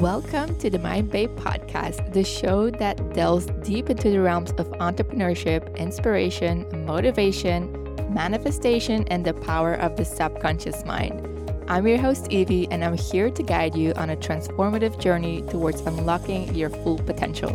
Welcome to the Mind Babe podcast, the show that delves deep into the realms of entrepreneurship, inspiration, motivation, manifestation, and the power of the subconscious mind. I'm your host, Evie, and I'm here to guide you on a transformative journey towards unlocking your full potential.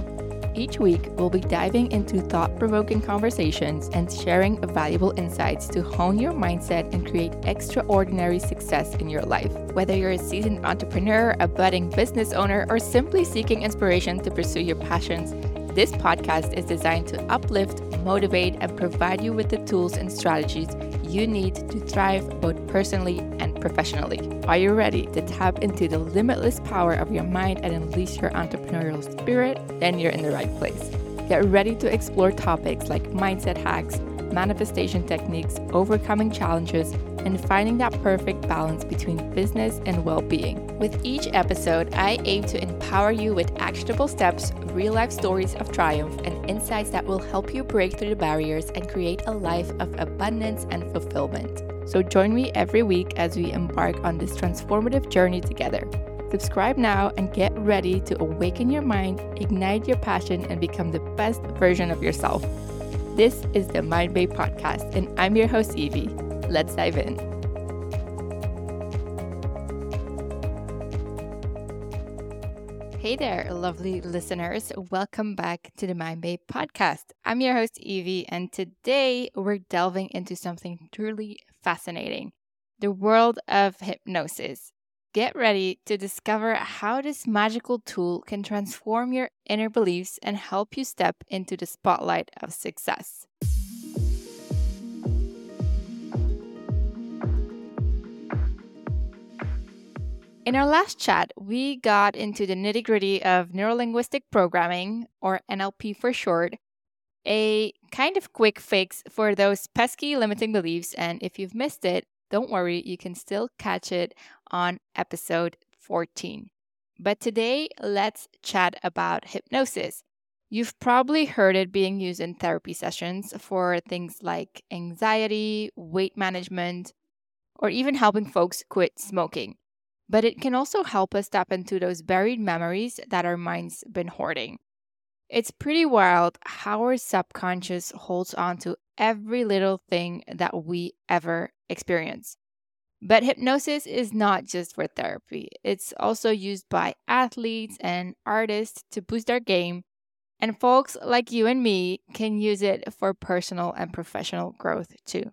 Each week, we'll be diving into thought provoking conversations and sharing valuable insights to hone your mindset and create extraordinary success in your life. Whether you're a seasoned entrepreneur, a budding business owner, or simply seeking inspiration to pursue your passions, this podcast is designed to uplift, motivate, and provide you with the tools and strategies you need to thrive both personally and professionally. Are you ready to tap into the limitless power of your mind and unleash your entrepreneurial spirit? Then you're in the right place. Get ready to explore topics like mindset hacks, manifestation techniques, overcoming challenges, and finding that perfect balance between business and well being. With each episode, I aim to empower you with actionable steps, real life stories of triumph, and insights that will help you break through the barriers and create a life of abundance and fulfillment. So join me every week as we embark on this transformative journey together. Subscribe now and get ready to awaken your mind, ignite your passion, and become the best version of yourself. This is the Mind Babe podcast, and I'm your host, Evie. Let's dive in. Hey there, lovely listeners. Welcome back to the Mind Babe podcast. I'm your host, Evie, and today we're delving into something truly fascinating the world of hypnosis. Get ready to discover how this magical tool can transform your inner beliefs and help you step into the spotlight of success. In our last chat, we got into the nitty gritty of neurolinguistic programming, or NLP for short, a kind of quick fix for those pesky limiting beliefs. And if you've missed it, don't worry, you can still catch it on episode 14. But today, let's chat about hypnosis. You've probably heard it being used in therapy sessions for things like anxiety, weight management, or even helping folks quit smoking. But it can also help us tap into those buried memories that our minds been hoarding. It's pretty wild how our subconscious holds on to every little thing that we ever experience. But hypnosis is not just for therapy, it's also used by athletes and artists to boost their game. And folks like you and me can use it for personal and professional growth too.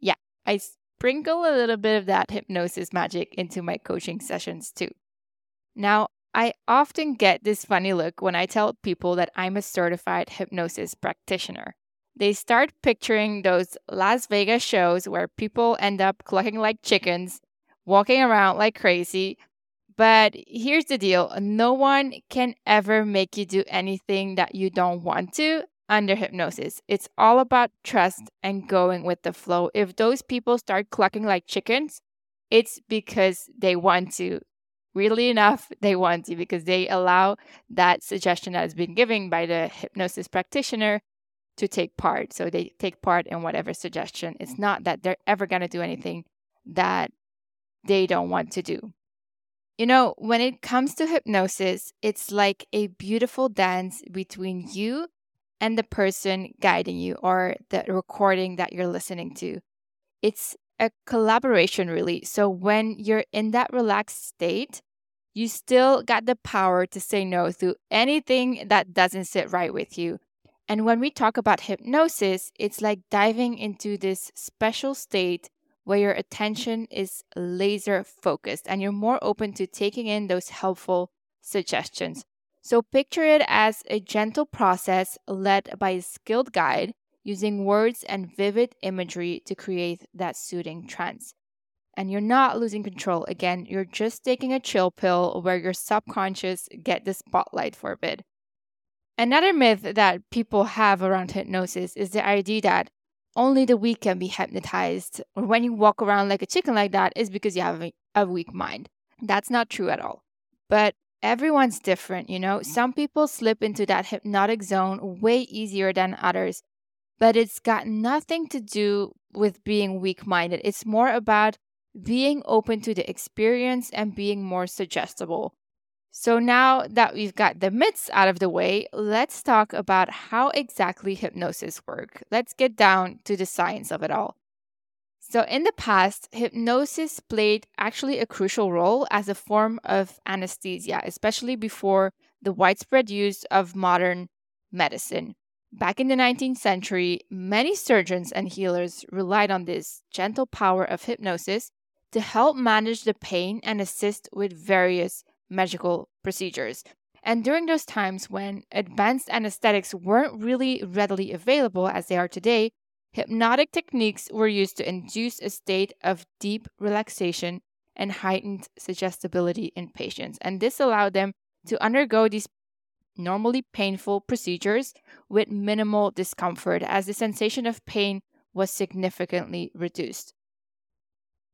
Yeah, I sprinkle a little bit of that hypnosis magic into my coaching sessions too. Now, I often get this funny look when I tell people that I'm a certified hypnosis practitioner they start picturing those Las Vegas shows where people end up clucking like chickens, walking around like crazy. But here's the deal no one can ever make you do anything that you don't want to under hypnosis. It's all about trust and going with the flow. If those people start clucking like chickens, it's because they want to. Really enough, they want to because they allow that suggestion that has been given by the hypnosis practitioner to take part. So they take part in whatever suggestion. It's not that they're ever going to do anything that they don't want to do. You know, when it comes to hypnosis, it's like a beautiful dance between you and the person guiding you or the recording that you're listening to. It's a collaboration, really. So when you're in that relaxed state, you still got the power to say no to anything that doesn't sit right with you. And when we talk about hypnosis, it's like diving into this special state where your attention is laser focused and you're more open to taking in those helpful suggestions. So picture it as a gentle process led by a skilled guide using words and vivid imagery to create that soothing trance. And you're not losing control. Again, you're just taking a chill pill where your subconscious get the spotlight for a bit. Another myth that people have around hypnosis is the idea that only the weak can be hypnotized, or when you walk around like a chicken like that is because you have a, weak mind. That's not true at all. But everyone's different, you know? Some people slip into that hypnotic zone way easier than others, but it's got nothing to do with being weak minded. It's more about being open to the experience and being more suggestible. So, now that we've got the myths out of the way, let's talk about how exactly hypnosis works. Let's get down to the science of it all. So, in the past, hypnosis played actually a crucial role as a form of anesthesia, especially before the widespread use of modern medicine. Back in the 19th century, many surgeons and healers relied on this gentle power of hypnosis to help manage the pain and assist with various medical procedures. And during those times when advanced anesthetics weren't really readily available as they are today, hypnotic techniques were used to induce a state of deep relaxation and heightened suggestibility in patients. And this allowed them to undergo these normally painful procedures with minimal discomfort, as the sensation of pain was significantly reduced.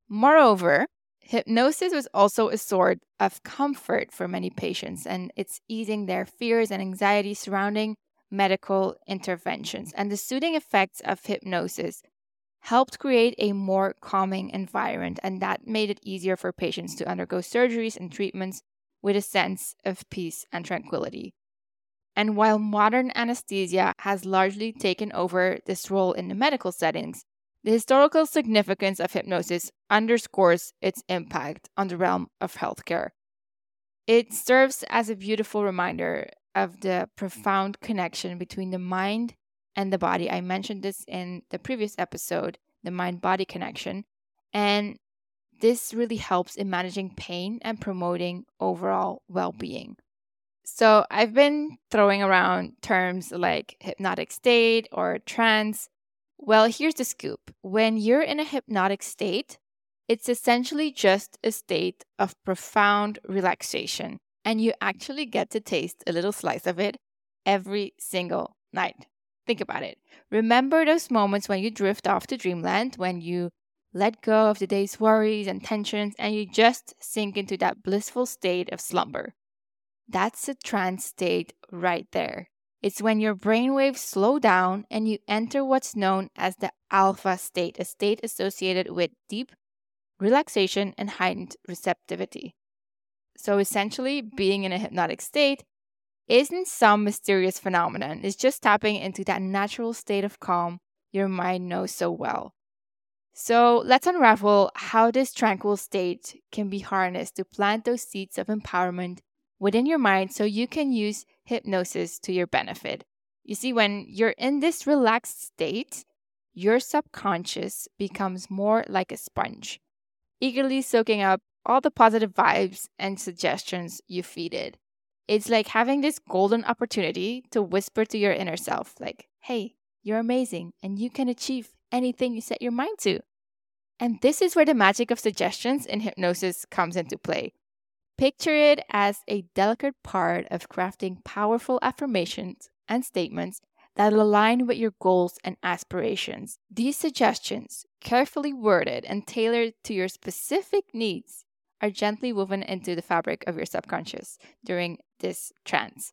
Moreover, hypnosis was also a sort of comfort for many patients, and it's easing their fears and anxiety surrounding medical interventions. And the soothing effects of hypnosis helped create a more calming environment, and that made it easier for patients to undergo surgeries and treatments with a sense of peace and tranquility. And while modern anesthesia has largely taken over this role in the medical settings, the historical significance of hypnosis underscores its impact on the realm of healthcare. It serves as a beautiful reminder of the profound connection between the mind and the body. I mentioned this in the previous episode, the mind body connection. And this really helps in managing pain and promoting overall well being. So, I've been throwing around terms like hypnotic state or trance. Well, here's the scoop when you're in a hypnotic state, it's essentially just a state of profound relaxation, and you actually get to taste a little slice of it every single night. Think about it. Remember those moments when you drift off to dreamland, when you let go of the day's worries and tensions, and you just sink into that blissful state of slumber. That's a trance state right there. It's when your brainwaves slow down and you enter what's known as the alpha state, a state associated with deep relaxation and heightened receptivity. So essentially, being in a hypnotic state isn't some mysterious phenomenon, it's just tapping into that natural state of calm your mind knows so well. So let's unravel how this tranquil state can be harnessed to plant those seeds of empowerment within your mind so you can use hypnosis to your benefit. You see, when you're in this relaxed state, your subconscious becomes more like a sponge, eagerly soaking up all the positive vibes and suggestions you feed it. It's like having this golden opportunity to whisper to your inner self, like, hey, you're amazing and you can achieve anything you set your mind to. And this is where the magic of suggestions in hypnosis comes into play. Picture it as a delicate part of crafting powerful affirmations and statements that align with your goals and aspirations. These suggestions, carefully worded and tailored to your specific needs, are gently woven into the fabric of your subconscious during this trance.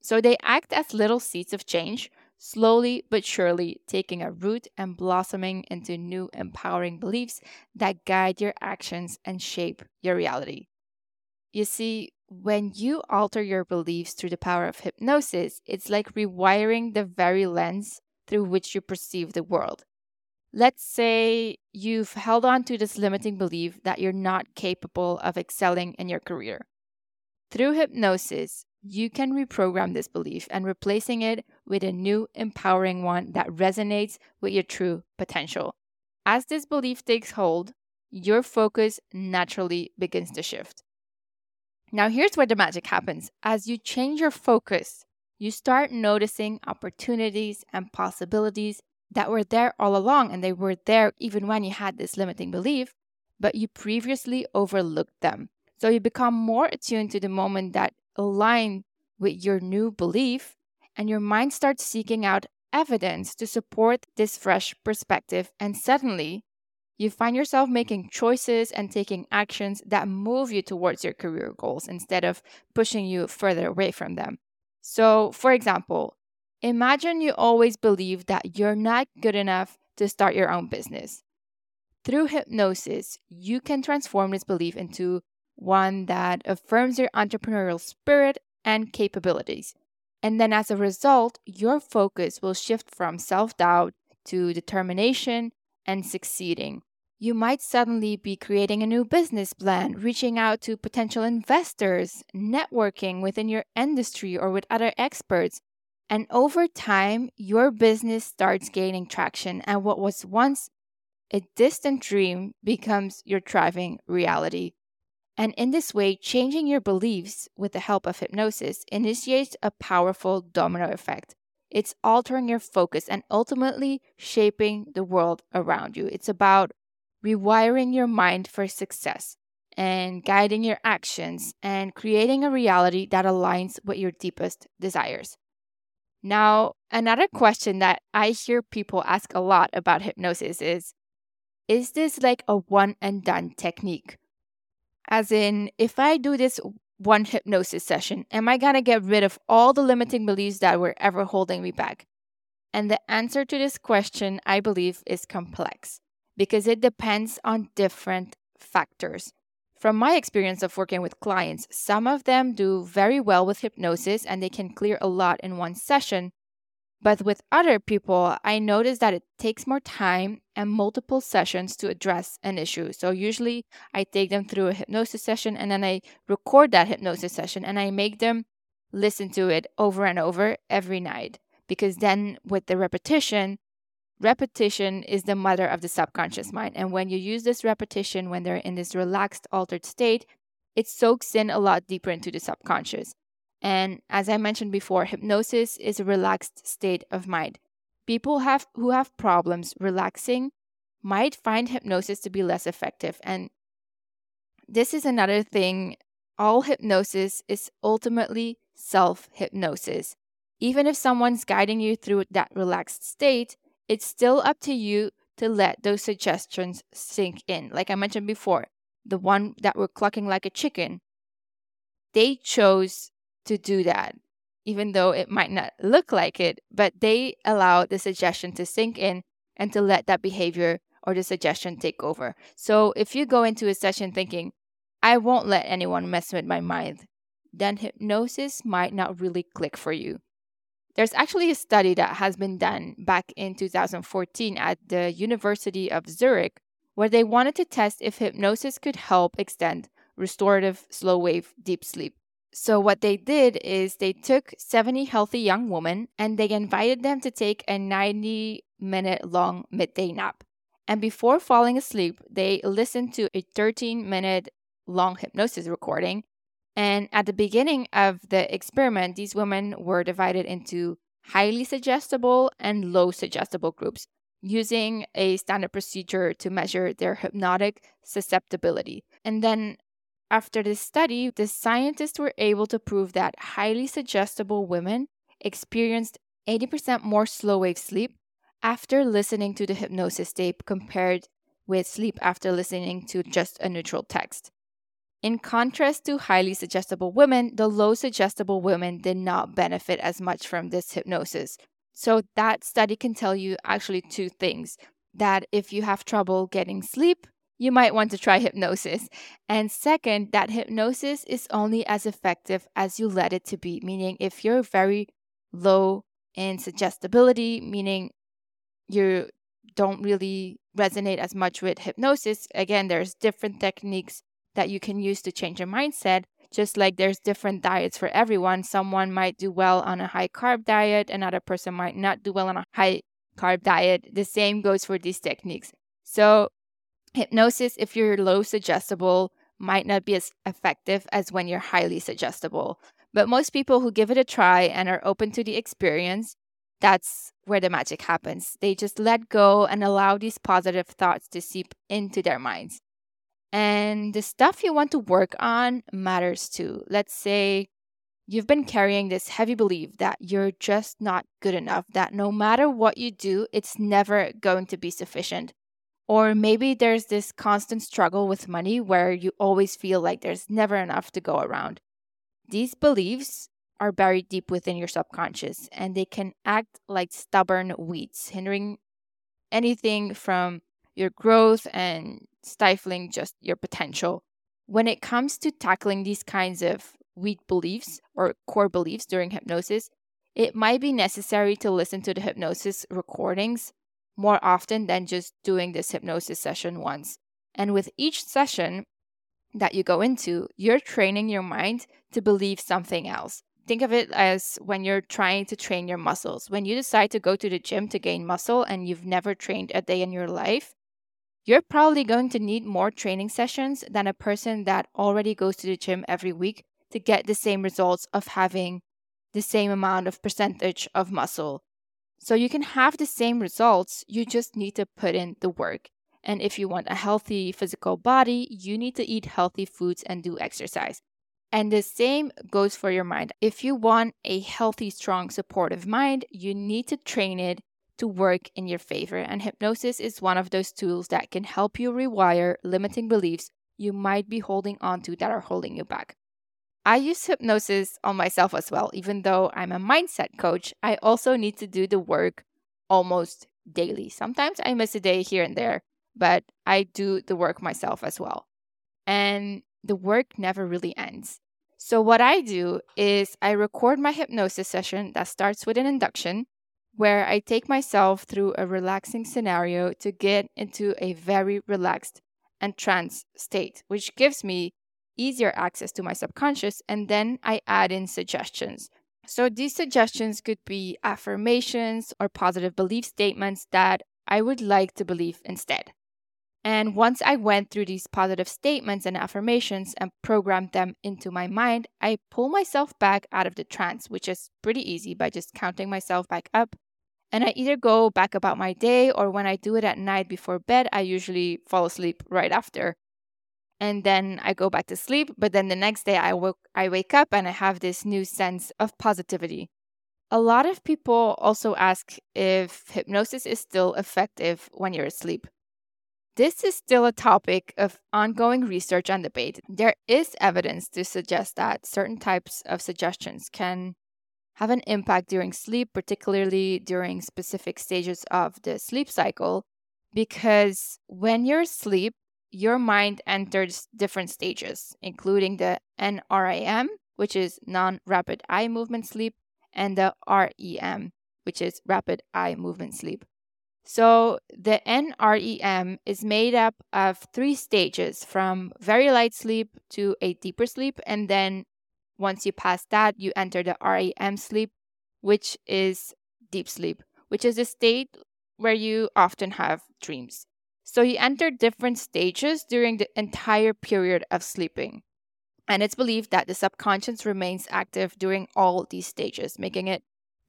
So they act as little seeds of change, slowly but surely taking a root and blossoming into new empowering beliefs that guide your actions and shape your reality. You see, when you alter your beliefs through the power of hypnosis, it's like rewiring the very lens through which you perceive the world. Let's say you've held on to this limiting belief that you're not capable of excelling in your career. Through hypnosis, you can reprogram this belief and replacing it with a new empowering one that resonates with your true potential. As this belief takes hold, your focus naturally begins to shift. Now, here's where the magic happens. As you change your focus, you start noticing opportunities and possibilities that were there all along, and they were there even when you had this limiting belief, but you previously overlooked them. So you become more attuned to the moment that align with your new belief, and your mind starts seeking out evidence to support this fresh perspective. And suddenly, you find yourself making choices and taking actions that move you towards your career goals instead of pushing you further away from them. So, for example, imagine you always believe that you're not good enough to start your own business. Through hypnosis, you can transform this belief into one that affirms your entrepreneurial spirit and capabilities. And then as a result, your focus will shift from self doubt to determination and succeeding. You might suddenly be creating a new business plan, reaching out to potential investors, networking within your industry or with other experts. And over time, your business starts gaining traction, and what was once a distant dream becomes your thriving reality. And in this way, changing your beliefs with the help of hypnosis initiates a powerful domino effect. It's altering your focus and ultimately shaping the world around you. It's about rewiring your mind for success and guiding your actions and creating a reality that aligns with your deepest desires. Now, another question that I hear people ask a lot about hypnosis is Is this like a one and done technique? As in, if I do this one hypnosis session, am I going to get rid of all the limiting beliefs that were ever holding me back? And the answer to this question, I believe, is complex because it depends on different factors. From my experience of working with clients, some of them do very well with hypnosis and they can clear a lot in one session, but with other people, I notice that it takes more time and multiple sessions to address an issue. So usually I take them through a hypnosis session and then I record that hypnosis session and I make them listen to it over and over every night. Because then with the repetition, repetition is the mother of the subconscious mind. And when you use this repetition, when they're in this relaxed, altered state, it soaks in a lot deeper into the subconscious. And as I mentioned before, hypnosis is a relaxed state of mind. People have who have problems relaxing might find hypnosis to be less effective. And this is another thing. All hypnosis is ultimately self hypnosis. Even if someone's guiding you through that relaxed state, it's still up to you to let those suggestions sink in. Like I mentioned before, the one that were clucking like a chicken, they chose to do that, even though it might not look like it, but they allow the suggestion to sink in and to let that behavior or the suggestion take over. So if you go into a session thinking, I won't let anyone mess with my mind, then hypnosis might not really click for you. There's actually a study that has been done back in 2014 at the University of Zurich where they wanted to test if hypnosis could help extend restorative slow wave deep sleep. So, what they did is they took 70 healthy young women and they invited them to take a 90 minute long midday nap. And before falling asleep, they listened to a 13 minute long hypnosis recording. And at the beginning of the experiment, these women were divided into highly suggestible and low suggestible groups using a standard procedure to measure their hypnotic susceptibility. And then after this study, the scientists were able to prove that highly suggestible women experienced 80% more slow wave sleep after listening to the hypnosis tape compared with sleep after listening to just a neutral text. In contrast to highly suggestible women, the low suggestible women did not benefit as much from this hypnosis. So, that study can tell you actually two things that if you have trouble getting sleep, you might want to try hypnosis. And second, that hypnosis is only as effective as you let it to be, meaning if you're very low in suggestibility, meaning you don't really resonate as much with hypnosis, again, there's different techniques that you can use to change your mindset. Just like there's different diets for everyone. Someone might do well on a high carb diet, another person might not do well on a high carb diet. The same goes for these techniques. So Hypnosis, if you're low suggestible, might not be as effective as when you're highly suggestible. But most people who give it a try and are open to the experience, that's where the magic happens. They just let go and allow these positive thoughts to seep into their minds. And the stuff you want to work on matters too. Let's say you've been carrying this heavy belief that you're just not good enough, that no matter what you do, it's never going to be sufficient. Or maybe there's this constant struggle with money where you always feel like there's never enough to go around. These beliefs are buried deep within your subconscious and they can act like stubborn weeds, hindering anything from your growth and stifling just your potential. when it comes to tackling these kinds of weak beliefs or core beliefs during hypnosis, it might be necessary to listen to the hypnosis recordings more often than just doing this hypnosis session once. And with each session that you go into, you're training your mind to believe something else. Think of it as when you're trying to train your muscles. When you decide to go to the gym to gain muscle and you've never trained a day in your life, you're probably going to need more training sessions than a person that already goes to the gym every week to get the same results of having the same amount of percentage of muscle. So you can have the same results, you just need to put in the work. And if you want a healthy physical body, you need to eat healthy foods and do exercise. And the same goes for your mind. If you want a healthy, strong, supportive mind, you need to train it to work in your favor. And hypnosis is one of those tools that can help you rewire limiting beliefs you might be holding on to that are holding you back. I use hypnosis on myself as well. Even though I'm a mindset coach, I also need to do the work almost daily. Sometimes I miss a day here and there, but I do the work myself as well. And the work never really ends. So, what I do is I record my hypnosis session that starts with an induction where I take myself through a relaxing scenario to get into a very relaxed and trance state, which gives me easier access to my subconscious. And then I add in suggestions. So these suggestions could be affirmations or positive belief statements that I would like to believe instead. And once I went through these positive statements and affirmations and programmed them into my mind, I pull myself back out of the trance, which is pretty easy by just counting myself back up. And I either go back about my day or when I do it at night before bed, I usually fall asleep right after and then I go back to sleep. But then the next day I wake up and I have this new sense of positivity. A lot of people also ask if hypnosis is still effective when you're asleep. This is still a topic of ongoing research and debate. There is evidence to suggest that certain types of suggestions can have an impact during sleep, particularly during specific stages of the sleep cycle, because when you're asleep, your mind enters different stages, including the NREM, which is non rapid eye movement sleep, and the REM, which is rapid eye movement sleep. So the NREM is made up of three stages from very light sleep to a deeper sleep. And then once you pass that, you enter the REM sleep, which is deep sleep, which is a state where you often have dreams. So you enter different stages during the entire period of sleeping. And it's believed that the subconscious remains active during all these stages, making it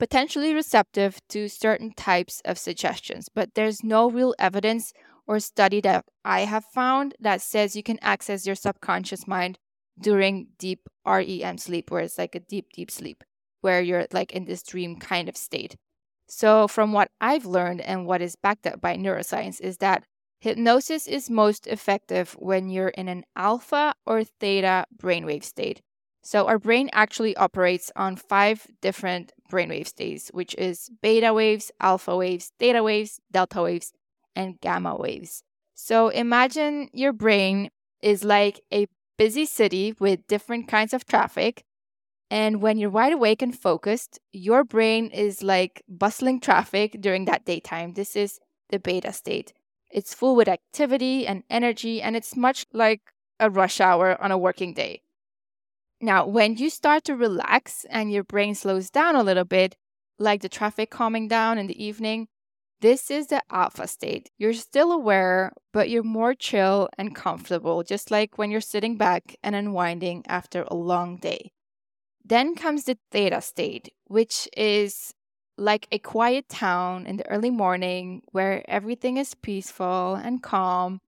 potentially receptive to certain types of suggestions. But there's no real evidence or study that I have found that says you can access your subconscious mind during deep REM sleep, where it's like a deep, deep sleep, where you're like in this dream kind of state. So, from what I've learned and what is backed up by neuroscience, is that Hypnosis is most effective when you're in an alpha or theta brainwave state. So, our brain actually operates on five different brainwave states, which is beta waves, alpha waves, theta waves, delta waves, and gamma waves. So, imagine your brain is like a busy city with different kinds of traffic. And when you're wide awake and focused, your brain is like bustling traffic during that daytime. This is the beta state. It's full with activity and energy, and it's much like a rush hour on a working day. Now, when you start to relax and your brain slows down a little bit, like the traffic calming down in the evening, this is the alpha state. You're still aware, but you're more chill and comfortable, just like when you're sitting back and unwinding after a long day. Then comes the theta state, which is like a quiet town in the early morning where everything is peaceful and calm.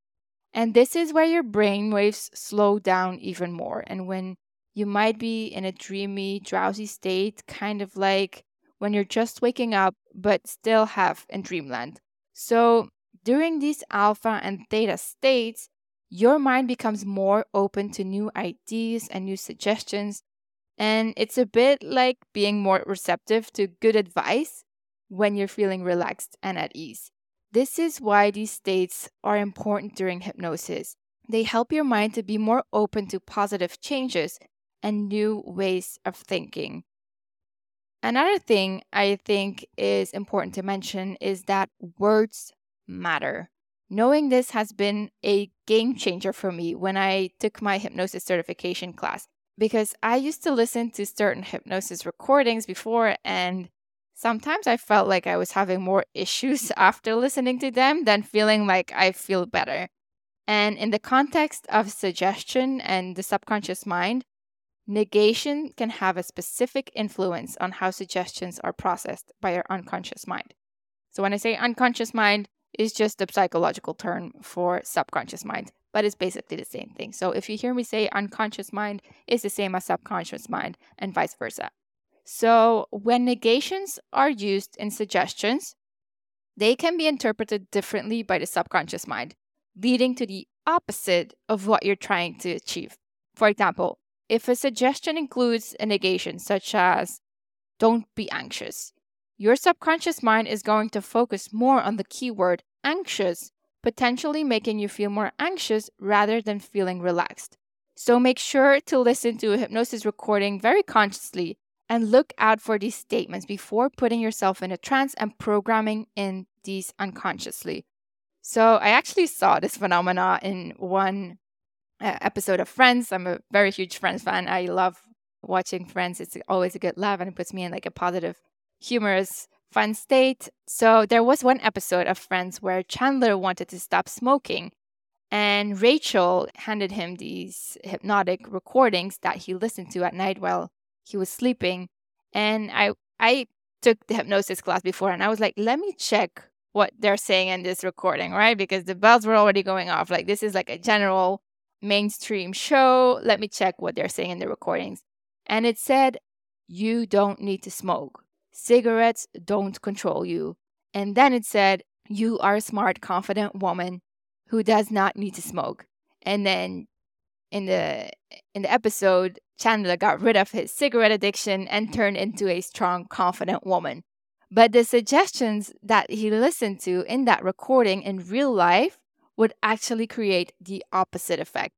And this is where your brain waves slow down even more. And when you might be in a dreamy, drowsy state, kind of like when you're just waking up but still half in dreamland. So during these alpha and theta states, your mind becomes more open to new ideas and new suggestions and it's a bit like being more receptive to good advice when you're feeling relaxed and at ease. This is why these states are important during hypnosis They help your mind to be more open to positive changes and new ways of thinking. Another thing I think is important to mention is that words matter. Knowing this has been a game changer for me when I took my hypnosis certification class because I used to listen to certain hypnosis recordings before and sometimes I felt like I was having more issues after listening to them than feeling like I feel better. And in the context of suggestion and the subconscious mind, negation can have a specific influence on how suggestions are processed by our unconscious mind. So when I say unconscious mind, is just a psychological term for subconscious mind, but it's basically the same thing. So if you hear me say unconscious mind is the same as subconscious mind and vice versa. So when negations are used in suggestions, they can be interpreted differently by the subconscious mind, leading to the opposite of what you're trying to achieve. For example, if a suggestion includes a negation, such as, don't be anxious, your subconscious mind is going to focus more on the keyword anxious, potentially making you feel more anxious rather than feeling relaxed. So make sure to listen to a hypnosis recording very consciously and look out for these statements before putting yourself in a trance and programming in these unconsciously. So I actually saw this phenomena in one episode of Friends. I'm a very huge Friends fan. I love watching Friends. It's always a good laugh and it puts me in like a positive, humorous, fun state. So there was one episode of Friends where Chandler wanted to stop smoking and Rachel handed him these hypnotic recordings that he listened to at night while he was sleeping. And I I took the hypnosis class before and I was like, let me check what they're saying in this recording, right? Because the bells were already going off. Like this is like a general mainstream show. Let me check what they're saying in the recordings. And it said, You don't need to smoke. Cigarettes don't control you. And then it said, You are a smart, confident woman who does not need to smoke. And then in the in the episode, Chandler got rid of his cigarette addiction and turned into a strong, confident woman. But the suggestions that he listened to in that recording in real life would actually create the opposite effect.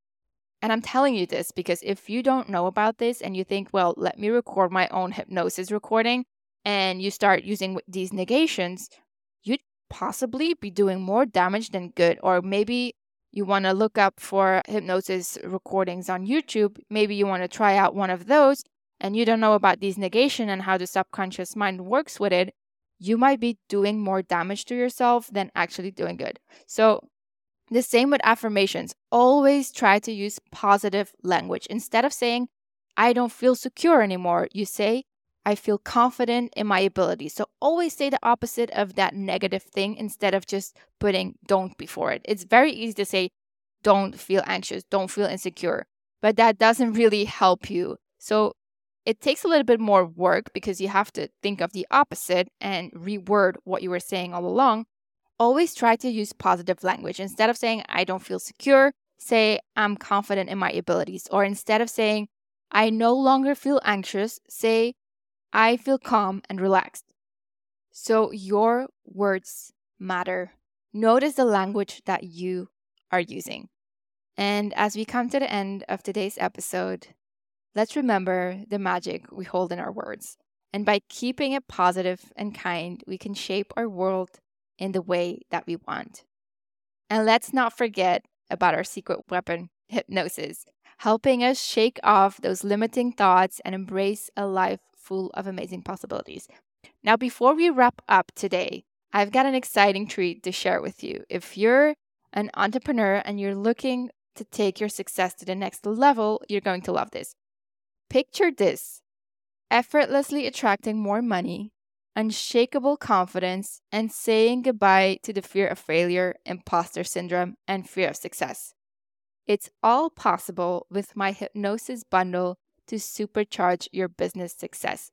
And I'm telling you this because if you don't know about this and you think, well, let me record my own hypnosis recording, and you start using these negations, you'd possibly be doing more damage than good. Or maybe you want to look up for hypnosis recordings on YouTube. Maybe you want to try out one of those and you don't know about these negation and how the subconscious mind works with it. You might be doing more damage to yourself than actually doing good. So the same with affirmations. Always try to use positive language. Instead of saying, I don't feel secure anymore, you say, I feel confident in my abilities. So always say the opposite of that negative thing instead of just putting don't before it. It's very easy to say, don't feel anxious, don't feel insecure, but that doesn't really help you. So it takes a little bit more work because you have to think of the opposite and reword what you were saying all along always try to use positive language. Instead of saying, I don't feel secure, say, I'm confident in my abilities. Or instead of saying, I no longer feel anxious, say, I feel calm and relaxed. So your words matter. Notice the language that you are using. And as we come to the end of today's episode, let's remember the magic we hold in our words. And by keeping it positive and kind, we can shape our world in the way that we want. And let's not forget about our secret weapon, hypnosis, helping us shake off those limiting thoughts and embrace a life full of amazing possibilities. Now, before we wrap up today, I've got an exciting treat to share with you. If you're an entrepreneur and you're looking to take your success to the next level, you're going to love this. Picture this effortlessly attracting more money unshakable confidence, and saying goodbye to the fear of failure, imposter syndrome, and fear of success. It's all possible with my hypnosis bundle to supercharge your business success.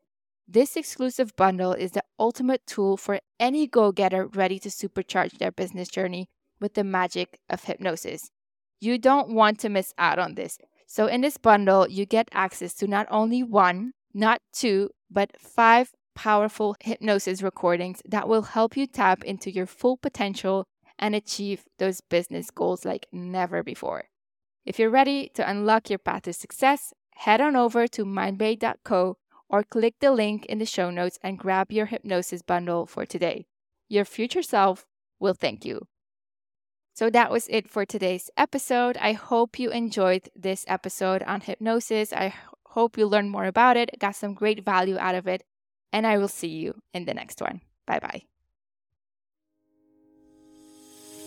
This exclusive bundle is the ultimate tool for any go getter ready to supercharge their business journey with the magic of hypnosis. You don't want to miss out on this. So, in this bundle, you get access to not only one, not two, but five powerful hypnosis recordings that will help you tap into your full potential and achieve those business goals like never before. If you're ready to unlock your path to success, head on over to mindbabe.co or click the link in the show notes and grab your hypnosis bundle for today. Your future self will thank you. So that was it for today's episode. I hope you enjoyed this episode on hypnosis. I hope you learned more about it, got some great value out of it, and I will see you in the next one. Bye bye.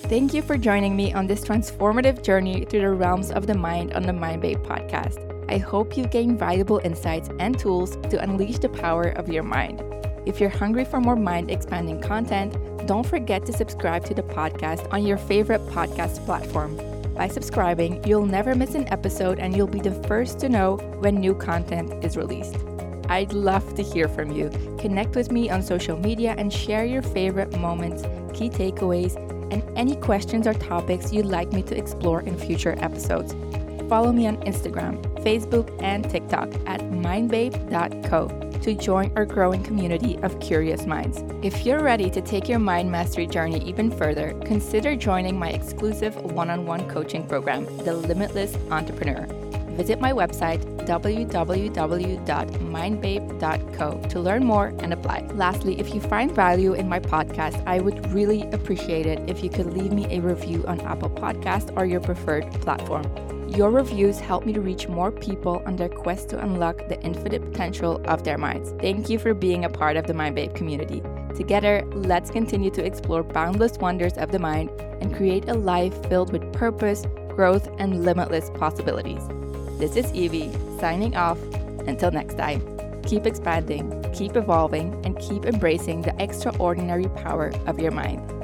Thank you for joining me on this transformative journey through the realms of the mind on the Mind Babe podcast. I hope you gain valuable insights and tools to unleash the power of your mind. If you're hungry for more mind expanding content, don't forget to subscribe to the podcast on your favorite podcast platform. By subscribing, you'll never miss an episode and you'll be the first to know when new content is released. I'd love to hear from you. Connect with me on social media and share your favorite moments, key takeaways, and any questions or topics you'd like me to explore in future episodes. Follow me on Instagram, Facebook, and TikTok at mindbabe.co to join our growing community of curious minds. If you're ready to take your mind mastery journey even further, consider joining my exclusive one on one coaching program, The Limitless Entrepreneur. Visit my website, www.mindbabe.co, to learn more and apply. Lastly, if you find value in my podcast, I would really appreciate it if you could leave me a review on Apple Podcast or your preferred platform. Your reviews help me to reach more people on their quest to unlock the infinite potential of their minds. Thank you for being a part of the Mind Babe community. Together, let's continue to explore boundless wonders of the mind and create a life filled with purpose, growth, and limitless possibilities. This is Evie, signing off. Until next time, keep expanding, keep evolving, and keep embracing the extraordinary power of your mind.